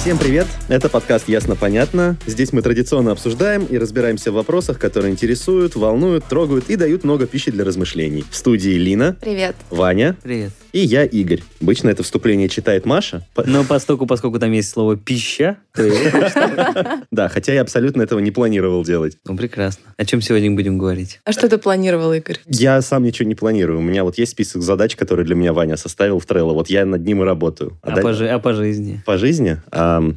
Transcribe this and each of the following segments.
Всем привет! Это подкаст «Ясно-понятно». Здесь мы традиционно обсуждаем и разбираемся в вопросах, которые интересуют, волнуют, трогают и дают много пищи для размышлений. В студии Лина, Привет. Ваня Привет. и я, Игорь. Обычно это вступление читает Маша. По- Но поскольку, поскольку там есть слово «пища», Да, хотя я абсолютно этого не планировал делать. ну, прекрасно. О чем сегодня будем говорить? А что ты планировал, Игорь? Я сам ничего не планирую. У меня вот есть список задач, которые для меня Ваня составил в Trello. Вот я над ним и работаю. А, по, жи- а по жизни? по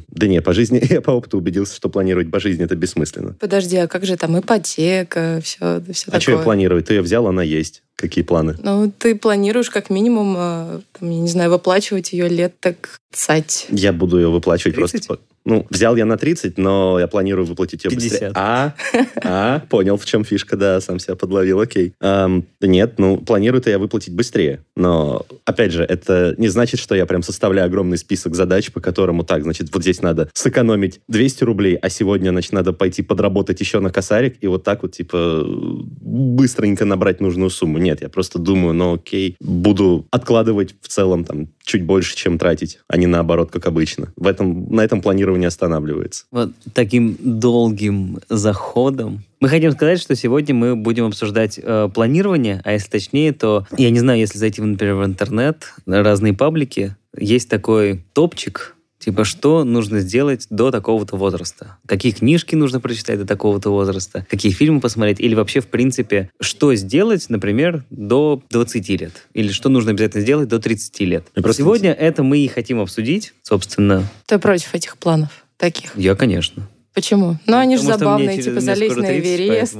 да не, по жизни я по опыту убедился, что планировать по жизни это бессмысленно. Подожди, а как же там ипотека, все, все А что такое? я планирую? Ты ее взял, она есть. Какие планы? Ну, ты планируешь как минимум, э, там, я не знаю, выплачивать ее лет так цать. Я буду ее выплачивать 30? просто... Ну, взял я на 30, но я планирую выплатить ее 50. быстрее. А, а, понял, в чем фишка, да, сам себя подловил, окей. Да нет, ну, планирую-то я выплатить быстрее. Но, опять же, это не значит, что я прям составляю огромный список задач, по которому так, значит, вот здесь надо сэкономить 200 рублей, а сегодня, значит, надо пойти подработать еще на косарик, и вот так вот, типа, быстренько набрать нужную сумму. Нет, я просто думаю, ну, окей, буду откладывать в целом там чуть больше, чем тратить, а не наоборот, как обычно. В этом, на этом планирование останавливается. Вот таким долгим заходом. Мы хотим сказать, что сегодня мы будем обсуждать э, планирование, а если точнее, то я не знаю, если зайти, например, в интернет, разные паблики, есть такой топчик, типа, что нужно сделать до такого-то возраста. Какие книжки нужно прочитать до такого-то возраста, какие фильмы посмотреть, или вообще, в принципе, что сделать, например, до 20 лет, или что нужно обязательно сделать до 30 лет. Я просто- Сегодня это мы и хотим обсудить, собственно. Ты против этих планов таких? Я, конечно. Почему? Ну, они же забавные, типа залезть на 30, Эверест,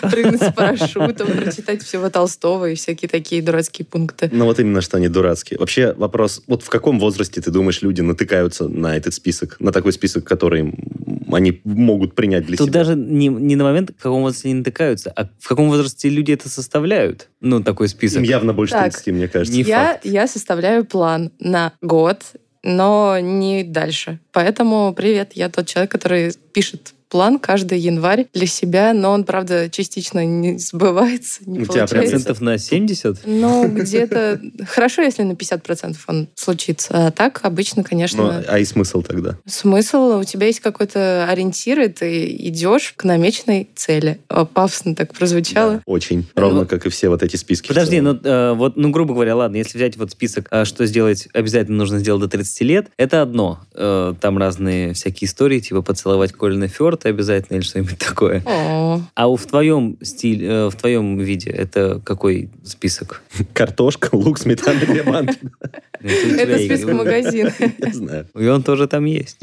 прыгнуть с парашютом, прочитать всего Толстого и всякие такие дурацкие пункты. Ну вот именно, что они дурацкие. Вообще вопрос, вот в каком возрасте, ты думаешь, люди натыкаются на этот список, на такой список, который они могут принять для Тут себя? даже не, не на момент, в каком возрасте они натыкаются, а в каком возрасте люди это составляют. Ну, такой список. Им явно больше Так. 30, мне кажется. Не я, факт. я составляю план на год, но не дальше. Поэтому привет, я тот человек, который пишет план каждый январь для себя, но он, правда, частично не сбывается, не У тебя получается. Процентов на 70? Ну, где-то... Хорошо, если на 50% он случится. А так, обычно, Ну, конечно, а и смысл тогда? смысл, у тебя есть какой-то ориентир, и ты идешь к намеченной цели. Пафосно так прозвучало. Да, очень. Ровно Ну, как и все вот эти списки. Подожди, ну э, вот, ну, грубо говоря, ладно, если взять вот список, а, что сделать обязательно нужно сделать до 30 лет, это одно. Э, там разные всякие истории, типа поцеловать Колина Фёрта обязательно или что-нибудь такое. О, А у- в твоем стиле, э, в твоем виде это какой список? Картошка, лук, сметана, две банки. Это список магазина. Не знаю. И он тоже там есть.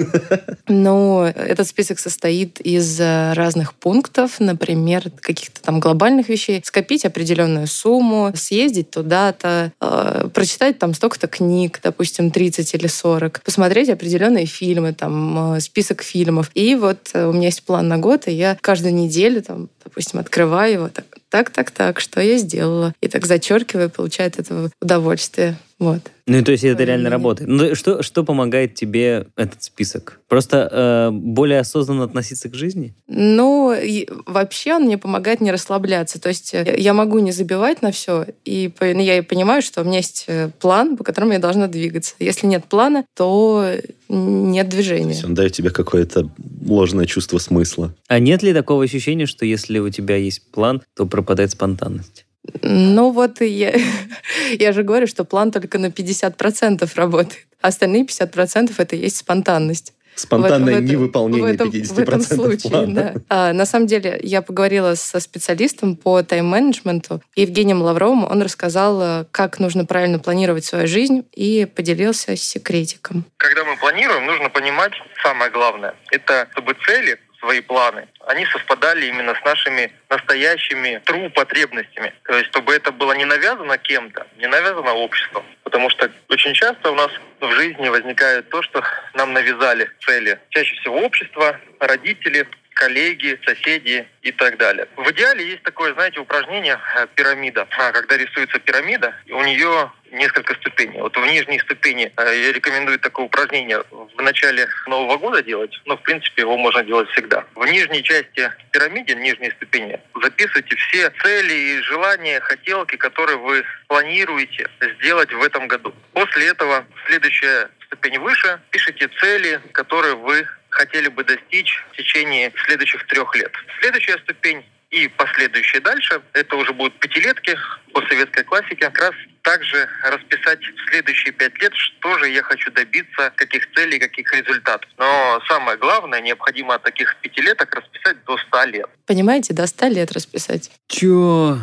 Ну, этот список состоит из э, разных пунктов, например, каких-то там глобальных вещей. Скопить определенную сумму, съездить туда-то, э, прочитать там столько-то книг, допустим, 30 или 40, посмотреть определенные фильмы, там, э, список фильмов. И вот э, у меня есть план на год, и я каждую неделю, там, допустим, открываю его, так, так, так, так, что я сделала. И так зачеркиваю, получаю от этого удовольствие. Вот. Ну, то есть это Твое реально мнение. работает. Ну, что, что помогает тебе этот список? Просто э, более осознанно относиться к жизни? Ну, и вообще он мне помогает не расслабляться. То есть э, я могу не забивать на все, и ну, я и понимаю, что у меня есть э, план, по которому я должна двигаться. Если нет плана, то нет То движения. есть он дает тебе какое-то ложное чувство смысла. А нет ли такого ощущения, что если у тебя есть план, то пропадает спонтанность? Ну вот и я, я же говорю, что план только на 50% работает. Остальные 50% это и есть спонтанность. Спонтанное В этом- невыполнение в этом, 50% в этом случае, плана. да. А, на самом деле, я поговорила со специалистом по тайм-менеджменту, Евгением Лавровым. Он рассказал, э, как нужно правильно планировать свою жизнь и поделился секретиком. Когда мы планируем, нужно понимать самое главное. Это чтобы цели, свои планы, они совпадали именно с нашими настоящими true потребностями. То есть, чтобы это было не навязано кем-то, не навязано обществом. Потому что очень часто у нас в жизни возникает то, что нам навязали цели. Чаще всего общество, родители коллеги, соседи и так далее. В идеале есть такое, знаете, упражнение э, пирамида. А, Когда рисуется пирамида, у нее несколько ступеней. Вот в нижней ступени э, я рекомендую такое упражнение в начале Нового года делать, но в принципе его можно делать всегда. В нижней части пирамиды, нижней ступени, записывайте все цели и желания, хотелки, которые вы планируете сделать в этом году. После этого следующая ступень выше, пишите цели, которые вы хотели бы достичь в течение следующих трех лет. Следующая ступень и последующие дальше, это уже будут пятилетки по советской классике, как раз также расписать в следующие пять лет, что же я хочу добиться, каких целей, каких результатов. Но самое главное, необходимо от таких пятилеток расписать до 100 лет. Понимаете, до 100 лет расписать. Чё?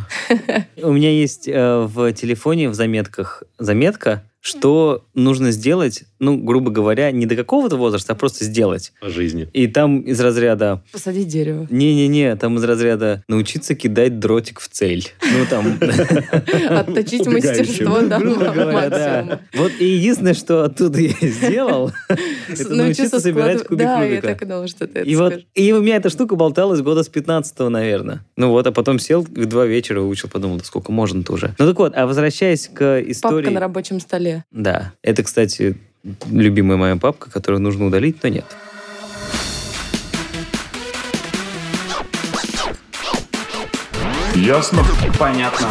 У меня есть э, в телефоне в заметках заметка, что нужно сделать, ну, грубо говоря, не до какого-то возраста, а просто сделать. По жизни. И там из разряда Посадить дерево. не-не-не, там из разряда научиться кидать дротик в цель. Ну, там... Отточить мастерство говоря, да. Вот и единственное, что оттуда я сделал, это научиться собирать кубик Да, я так и думала, что ты это И вот и у меня эта штука болталась года с 15 наверное. Ну вот, а потом сел в два вечера, выучил, подумал, да сколько можно-то уже. Ну так вот, а возвращаясь к истории... Папка на рабочем столе. Да, это, кстати, любимая моя папка, которую нужно удалить, но нет. Ясно? Понятно.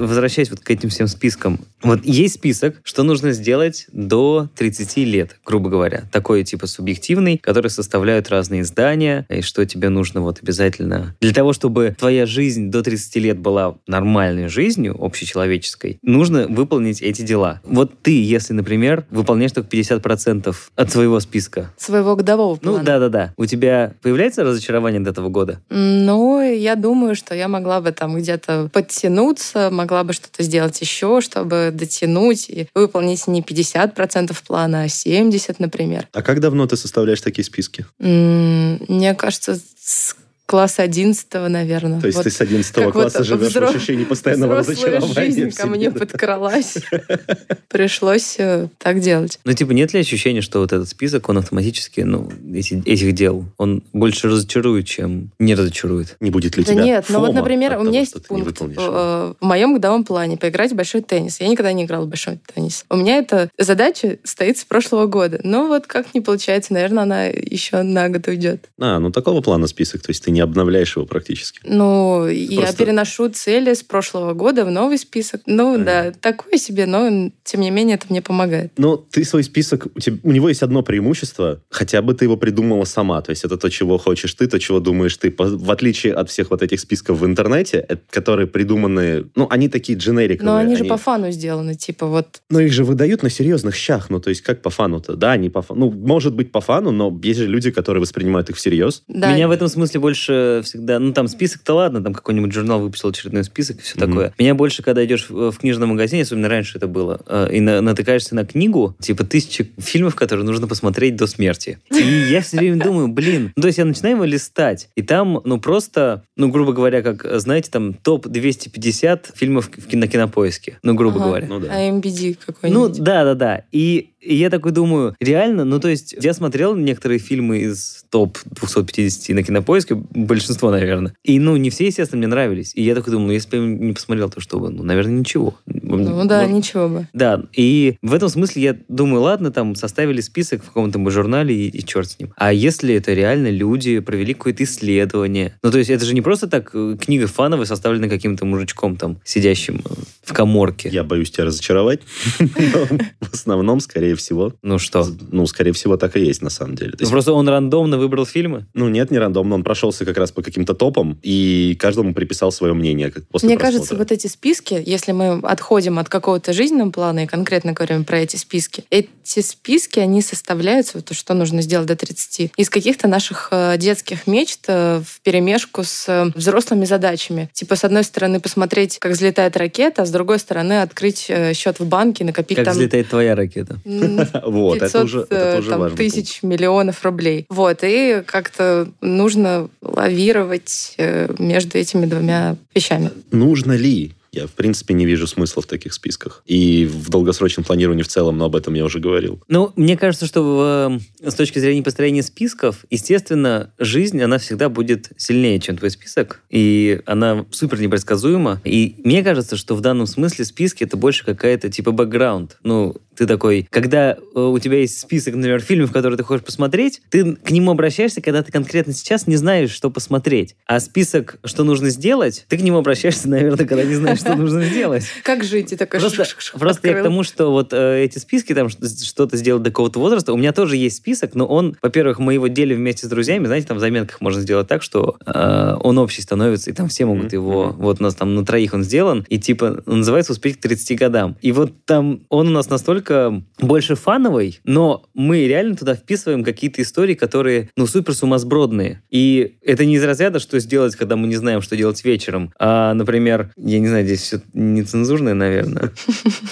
Возвращаясь вот к этим всем спискам. Вот есть список, что нужно сделать до 30 лет, грубо говоря. Такой типа субъективный, который составляют разные издания, и что тебе нужно вот обязательно... Для того, чтобы твоя жизнь до 30 лет была нормальной жизнью, общечеловеческой, нужно выполнить эти дела. Вот ты, если, например, выполняешь только 50% от своего списка, Своего годового ну плана. да-да-да, у тебя появляется разочарование до этого года? Ну, я думаю, что я могла бы там где-то подтянуться, могла бы что-то сделать еще, чтобы дотянуть и выполнить не 50% плана, а 70%, например. А как давно ты составляешь такие списки? Мне кажется, с класса 11 наверное. То есть Вот ты с 11 как класса вот живешь взро- в ощущении постоянного разочарования жизнь ко мне да? подкралась. Пришлось э, так делать. Ну, типа, нет ли ощущения, что вот этот список, он автоматически, ну, эти- этих дел, он больше разочарует, чем не разочарует? Не будет ли Да тебя нет, ну вот, например, у меня есть пункт э, в моем годовом плане поиграть в большой теннис. Я никогда не играла в большой теннис. У меня эта задача стоит с прошлого года. Но вот как не получается, наверное, она еще на год уйдет. А, ну такого плана список, то есть ты не обновляешь его практически. Ну, я Просто- переношу цели с прошлого года в новый список. Ну, да, такое себе, но тем не менее это мне помогает. Но ты свой список, у, тебя, у него есть одно преимущество, хотя бы ты его придумала сама. То есть это то, чего хочешь ты, то, чего думаешь ты. По- В отличие от всех вот этих списков в интернете, э, которые придуманы, ну, они такие дженериковые. Но они же по фану сделаны, типа вот Но их же выдают на серьезных щах. Ну, то есть как по фану-то? Да, они по фану. Ну, может быть, по фану, но есть же люди, которые воспринимают их всерьез. да, Меня в этом смысле больше всегда... Ну, там список-то ладно, там какой-нибудь журнал выпустил очередной список и все Мгм. такое. Меня больше, когда идешь в, в книжном магазине, особенно раньше это было, э, и на- натыкаешься на книгу, типа тысячи фильмов, которые нужно посмотреть до смерти. И я все время думаю, блин, ну, то есть я начинаю его листать, и там, ну, просто, ну, грубо говоря, как, знаете, там топ-250 фильмов в кино- на кинопоиске, ну, грубо Ага. говоря. Ну да. AMBD Ну, какой-нибудь. да, да, да. И, и я такой думаю, реально, ну, то есть, я смотрел некоторые фильмы из топ 250 на кинопоиске, большинство, наверное. И, ну, не все, естественно, мне нравились. И я такой думаю, ну, если бы я не посмотрел, то что бы? Ну, наверное, ничего. Ну да, Может, ничего бы. да, и в этом смысле я думаю, ладно, там составили список в каком-то бы журнале и, и черт с ним. А если это реально люди провели какое-то исследование? Ну, то есть это же не просто так э, книга фановая, составленная каким-то мужичком там, сидящим э, в коморке. Я боюсь тебя разочаровать. В основном, скорее всего, Ну что? ну, скорее всего, так и есть на самом деле. То Ну, есть, Просто он рандомно выбрал фильмы? ну, нет, не рандомно. Он прошелся как раз по каким-то топам, и каждому приписал свое мнение как после Мне просмотра. кажется, вот эти списки, если мы отходим от какого-то жизненного плана и конкретно говорим про эти списки, эти списки, они составляются, вот то, что нужно сделать до 30, из каких-то наших э, детских мечт в перемешку с э, взрослыми задачами. Типа, с одной стороны, посмотреть, как взлетает ракета, а с другой стороны, открыть э, счет в банке, накопить Как там взлетает твоя ракета? Вот, 500 это уже, это э, тоже там, важно. тысяч, миллионов рублей. Вот, и как-то нужно лавировать э, между этими двумя вещами. Нужно ли Я, в принципе, не вижу смысла в таких списках. И в долгосрочном планировании в целом, но об этом я уже говорил. Ну, мне кажется, что в, с точки зрения построения списков, естественно, жизнь, она всегда будет сильнее, чем твой список, и она супер непредсказуема. И мне кажется, что в данном смысле списки это больше какая-то типа бэкграунд. Ну, ты такой, когда э, у тебя есть список, например, фильмов, которые ты хочешь посмотреть, ты к нему обращаешься, когда ты конкретно сейчас не знаешь, что посмотреть. А список, что нужно сделать, ты к нему обращаешься, наверное, когда не знаешь, что нужно сделать. Как жить? И такой Просто, просто я к тому, что вот э, эти списки, там что-то сделать до какого-то возраста, у меня тоже есть список, но он, во-первых, мы его делим вместе с друзьями, знаете, там в заметках можно сделать так, что э, он общий становится, и там все могут его, вот у нас там на троих он сделан, и типа называется «Успеть к 30 годам». И вот там он у нас настолько больше фановый, но мы реально туда вписываем какие-то истории, которые, ну, супер сумасбродные. И это не из разряда, что сделать, когда мы не знаем, что делать вечером. А, например, я не знаю, здесь все нецензурное, наверное.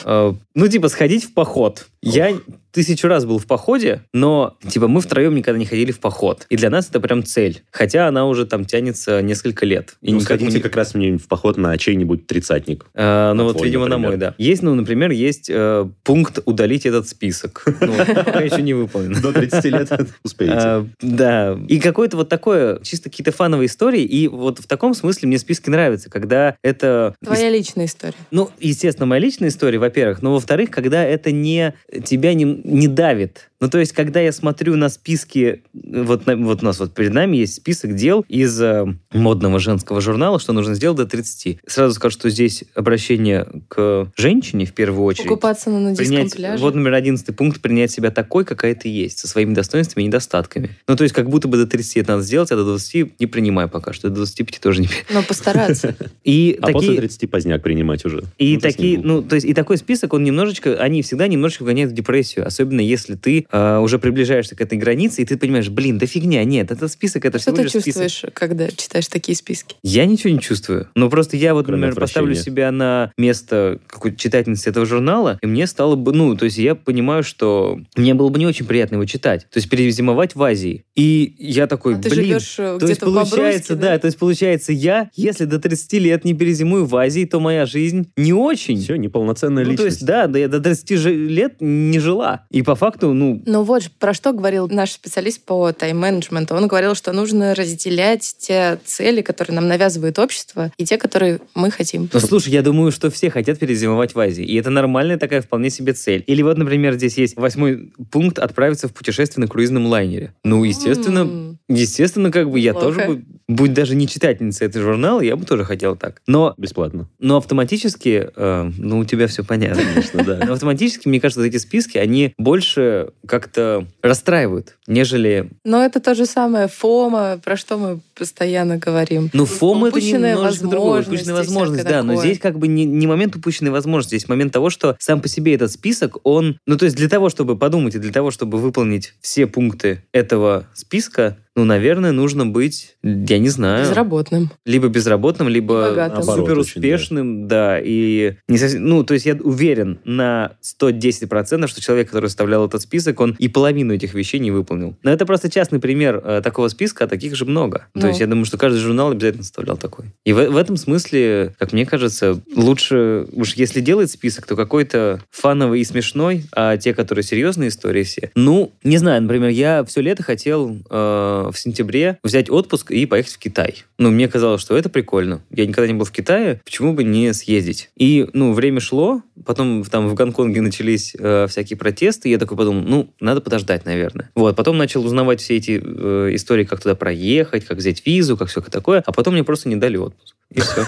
А, ну, типа, сходить в поход. Я тысячу раз был в походе, но, типа, мы втроем никогда не ходили в поход. И для нас это прям цель. Хотя она уже там тянется несколько лет. И ну, сходите не... как раз мне в поход на чей-нибудь тридцатник. А, ну, вот, твой, видимо, например. на мой, да. Есть, ну, например, есть э, пункт «удалить этот список». Ну, пока еще не выполнен. До 30 лет успеете. А, да. И какое-то вот такое, чисто какие-то фановые истории. И вот в таком смысле мне списки нравятся, когда это... Твоя личная история. Ну, естественно, моя личная история, во-первых. Но, во-вторых, когда это не тебя не, не давит. Ну, то есть, когда я смотрю на списки, вот, на, вот у нас вот перед нами есть список дел из э, модного женского журнала, что нужно сделать до 30. Сразу скажу, что здесь обращение к женщине в первую очередь. Покупаться на нудистском принять, пляже. Вот номер одиннадцатый пункт, принять себя такой, какая ты есть, со своими достоинствами и недостатками. Ну, то есть, как будто бы до 30 это надо сделать, а до 20 не принимай пока что, до 25 тоже не... Но постараться. И а такие... после 30 поздняк принимать уже. И ну, такие, ну, то есть, и такой список, он немножечко, они всегда немножечко гоняют в депрессию, особенно если ты э, уже приближаешься к этой границе, и ты понимаешь, блин, да фигня, нет, этот список, это Что всего ты лишь чувствуешь, список. когда читаешь такие списки? Я ничего не чувствую. Но просто я вот, Кроме например, поставлю себя на место какой-то читательницы этого журнала, и мне стало бы, ну, то есть я понимаю, что мне было бы не очень приятно его читать. То есть перезимовать в Азии. И я такой, А ты блин, живешь э, то есть где-то в Бобруйске, получается, да? то есть получается, я, если до 30 лет не перезимую в Азии, то моя жизнь не очень. Все, неполноценная ну, личность. то есть, да, да, я до 30 же- лет не жила. И по факту, ну, Ну вот же, про что говорил наш специалист по тайм-менеджменту. Он говорил, что нужно разделять те цели, которые нам навязывает общество, и те, которые мы хотим. Ну, слушай, я думаю, что все хотят перезимовать в Азии. И это нормальная такая вполне себе цель. Или вот, например, здесь есть восьмой пункт «Отправиться в путешествие на круизном лайнере». Ну, естественно, М. естественно, как бы я Неплохо. тоже бы, будь даже не читательницей этого журнала, я бы тоже хотел так. Но, Бесплатно. но автоматически, э, ну, у тебя все понятно. Конечно, да. Но автоматически, мне кажется, эти списки, они больше как-то расстраивают, нежели... Но это то же самое ФОМа, про что мы постоянно говорим. Ну, фом это немножко другое. Упущенная возможность, да. Но такое. здесь как бы не, не момент упущенной возможности, здесь момент того, что сам по себе этот список, он... Ну, то есть для того, чтобы подумать и для того, чтобы выполнить все пункты этого списка, ну, наверное, нужно быть, я не знаю, Безработным. либо безработным, либо Богатым. Наоборот, супер очень, успешным, да. и не совсем, ну, то есть я уверен на 110%, что человек, который составлял этот список, он и половину этих вещей не выполнил. Но это просто частный пример э, такого списка, а таких же много. Ну. То есть я думаю, что каждый журнал обязательно составлял такой. И в, в этом смысле, как мне кажется, лучше, уж если делать список, то какой-то фановый и смешной, а те, которые серьезные истории все. Ну, не знаю, например, я все лето хотел э, в сентябре взять отпуск и поехать в Китай. Ну, мне казалось, что это прикольно. Я никогда не был в Китае, почему бы не съездить? И, ну, время шло, потом там в Гонконге начались э, всякие протесты, и я такой подумал, ну, надо подождать, наверное. Вот, потом начал узнавать все эти э, истории, как туда проехать, как взять визу, как все такое, а потом мне просто не дали отпуск. И все.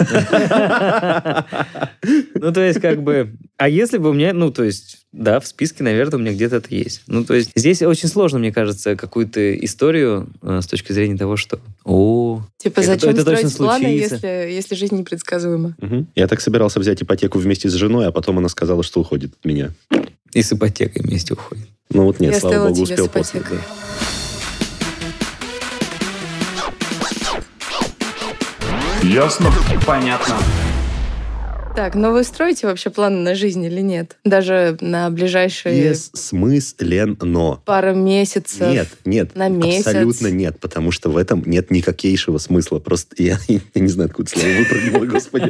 Ну, то есть, как бы... А если бы у меня, ну, то есть, да, в списке, наверное, у меня где-то это есть. Ну, то есть, здесь очень сложно, мне кажется, какую-то историю э, с точки зрения того, что... О, Типа, Это- зачем это точно строить планы, случится. если, если жизнь непредсказуема? Мгм. Я так собирался взять ипотеку вместе с женой, а потом она сказала, что уходит от меня. и с ипотекой вместе уходит. Ну вот нет, Я слава богу, успел после. ипотекой. Ясно? Понятно. Так, но вы строите вообще планы на жизнь или нет? Даже на ближайшие Бессмысленно. пару месяцев? Нет, нет, на месяц. абсолютно нет, потому что в этом нет никакейшего смысла. Просто я, я не знаю, откуда слово выпрыгнуло, господи.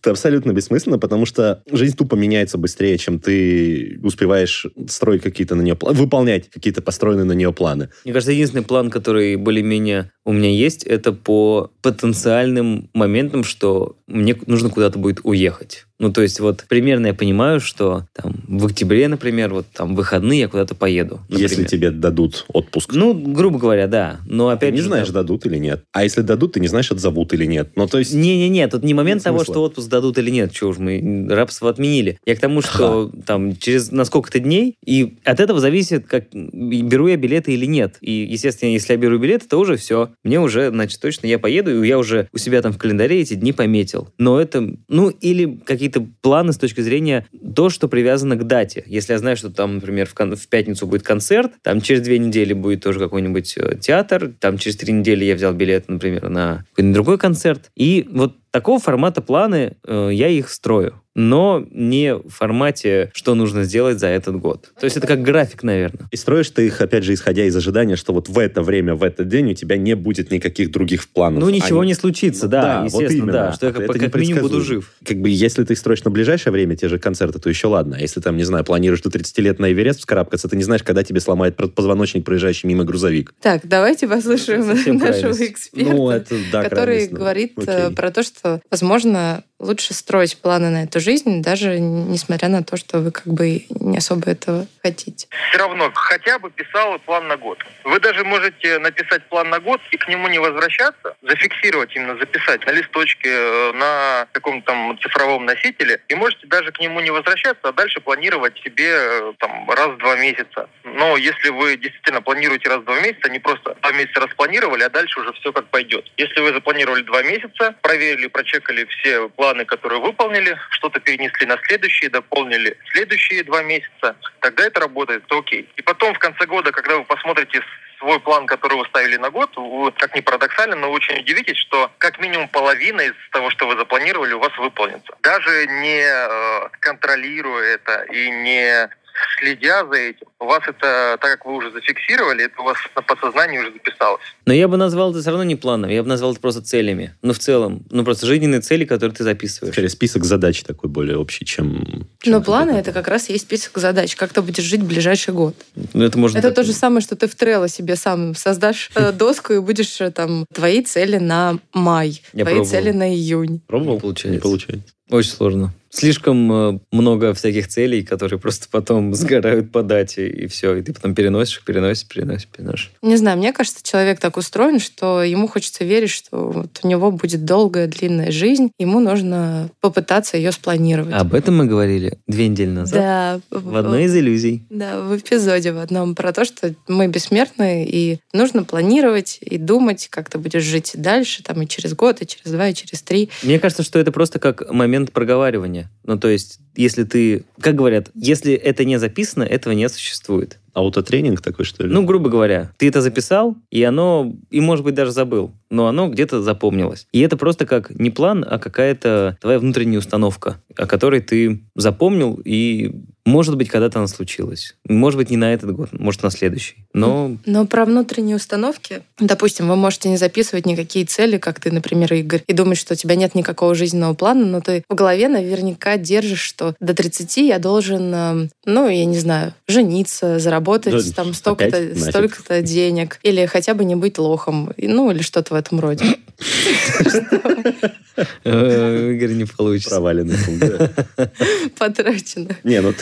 Это абсолютно бессмысленно, потому что жизнь тупо меняется быстрее, чем ты успеваешь строить какие-то на нее планы, выполнять какие-то построенные на нее планы. Мне кажется, единственный план, который более-менее у меня есть, это по потенциальным моментам, что мне нужно куда-то будет уехать. Ну, то есть вот примерно я понимаю, что там в октябре, например, вот там выходные я куда-то поеду. Если например. тебе дадут отпуск. Ну, грубо говоря, да. Но Ты опять не же, знаешь, там- дадут или нет. А если дадут, ты не знаешь, отзовут или нет. Ну, то есть... Не-не-не, тут не момент Нет того, смысла. что отпуск дадут или нет. Чего уж мы рабство отменили. Я к тому, что там через на сколько-то дней, и от этого зависит, как беру я билеты или нет. И, естественно, если я беру билеты, то уже все. Мне уже, значит, точно я поеду, и я уже у себя там в календаре эти дни пометил. Но это, ну, или какие-то планы с точки зрения то, что привязано к дате. Если я знаю, что там, например, в, в пятницу будет концерт, там через две недели будет тоже какой-нибудь э, театр, там через три недели я взял билет, например, на какой-нибудь другой концерт. И вот такого формата планы э, я их строю. Но не в формате, что нужно сделать за этот год. То есть это как график, наверное. И строишь ты их, опять же, исходя из ожидания, что вот в это время, в этот день у тебя не будет никаких других планов. Ну, ничего Они- не случится, Ну да, вот естественно, именно. да, что я Это как, как минимум буду жив. Как бы, если ты строишь на ближайшее время те же концерты, то еще ладно. А если там, не знаю, планируешь до 30 лет на Эверест вскарабкаться, ты не знаешь, когда тебе сломает позвоночник, проезжающий мимо грузовик. Так, давайте послушаем нашего крайность. эксперта, Ну, это, да, который крайность, ну, говорит э, окей. про то, что, возможно, лучше строить планы на эту жизнь, даже несмотря на то, что вы как бы не особо этого хотите. все равно хотя бы писал план на год. Вы даже можете написать план на год и к нему не возвращаться, зафиксировать именно, записать на листочке, э, на каком-то там цифровом носителе, и можете даже к нему не возвращаться, а дальше планировать себе э, там раз в два месяца. Но если вы действительно планируете раз в два месяца, не просто два месяца распланировали, а дальше уже все как пойдет. Если вы запланировали два месяца, проверили, прочекали все планы, которые выполнили, что-то перенесли на следующие, дополнили следующие два месяца, тогда это работает, то окей. И потом в конце года, когда вы посмотрите свой план, который вы ставили на год, вы, как ни парадоксально, но очень удивитесь, что как минимум половина из того, что вы запланировали, у вас выполнится. Даже не э, контролируя это и не следя за этим, у вас это, так как вы уже зафиксировали, это у вас на подсознании уже записалось. Но я бы назвал это все равно не планом, я бы назвал это просто целями. Ну, в целом, ну, просто жизненные цели, которые ты записываешь. Скорее, список задач такой более общий, чем... чем Но планы — это как раз есть список задач, как ты будешь жить в ближайший год. Ну, это можно Это так- то же самое, что ты в Trello себе сам создашь э, доску и будешь э, там твои цели на май, Я твои пробовал. цели на июнь. Пробовал? Не получается. Не получается. Очень сложно. Слишком э, много всяких целей, которые просто потом сгорают по дате, и все. И ты потом переносишь, переносишь, переносишь, переносишь. Не знаю, мне кажется, человек так устроен, что ему хочется верить, что вот у него будет долгая, длинная жизнь, ему нужно попытаться ее спланировать. Об этом мы говорили две недели назад. Да, В одной из иллюзий. Да, в эпизоде в одном про то, что мы бессмертны, и нужно планировать и думать, как ты будешь жить дальше, там и через год, и через два, и через три. Мне кажется, что это просто как момент проговаривания. Ну, то есть, если ты... Как говорят, если это не записано, этого не существует существует. Аутотренинг такой, что ли? Ну, грубо говоря, ты это записал, и оно, и, может быть, даже забыл, но оно где-то запомнилось. И это просто как не план, а какая-то твоя внутренняя установка, о которой ты запомнил, и, может быть, когда-то она случилась. Может быть, не на этот год, может, на следующий. Но Но про внутренние установки, допустим, вы можете не записывать никакие цели, как ты, например, Игорь, и думать, что у тебя нет никакого жизненного плана, но ты в голове наверняка держишь, что до 30 я должен, э, ну, я не знаю, жениться, заработать Да, там столько-то опять нафиг. столько денег, или хотя бы не быть лохом, и- ну, или что-то в этом роде. э, Игорь не получится. Проваленный. Потрачено. Не, ну,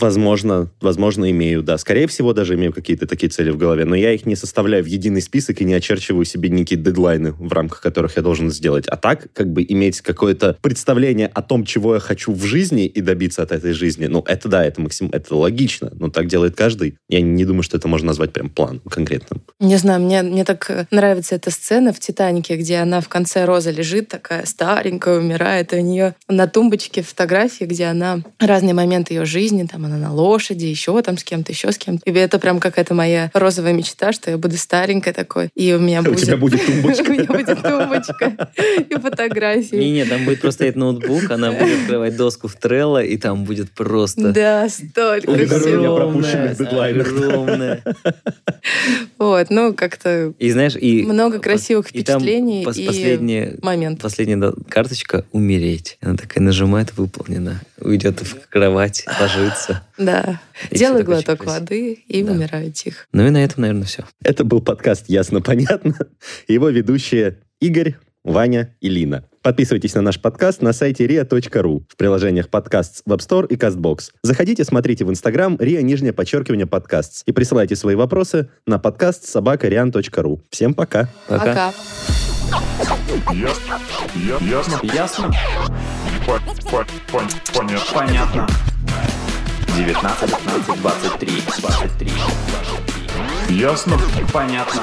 возможно, возможно, имею, да. Скорее всего, даже имею какие-то такие цели в голове, но я их не составляю в единый список и не очерчиваю себе некие дедлайны, в рамках которых я должен сделать. А так, как бы иметь какое-то представление о том, чего я хочу в жизни и добиться от этой жизни, ну, это да, это максим, это логично, но так делает каждый. Я не думаю, что это можно назвать прям план конкретным. Не знаю, мне, мне так э, нравится эта сцена в «Титанике», где она в конце роза лежит, такая старенькая, умирает, и у нее на тумбочке фотографии, где она разные моменты ее жизни, там она на лошади, еще там с кем-то, еще с кем-то. И это прям какая-то моя розовая мечта, что я буду старенькой такой, и у меня У будет... тебя будет тумбочка. У меня будет тумбочка и фотографии. Не-не, там будет просто стоять ноутбук, она будет открывать доску в Trello, и там будет просто... Да, столько Уведомления огромная. Вот, ну, как-то И знаешь, и... много красивых и там впечатлений и последняя, момент. последняя карточка «Умереть». Она такая нажимает, выполнена. Уйдет в кровать, ложится. Да. Делаю глоток воды и Да. умираю тихо. Ну и на этом, наверное, все. Это был подкаст «Ясно-понятно». Его ведущие Игорь, Ваня и Лина. Подписывайтесь на наш подкаст на сайте ria.ru в приложениях подкаст в App Store и CastBox. Заходите, смотрите в Инстаграм ria нижнее подчеркивание подкаст и присылайте свои вопросы на подкаст собакариан.ру. Всем пока. Пока. Пока. Ясно. Ясно. Ясно? По- по- пон- Понятно. Понятно. 19, 15, 23, 23, 23. Ясно. Понятно.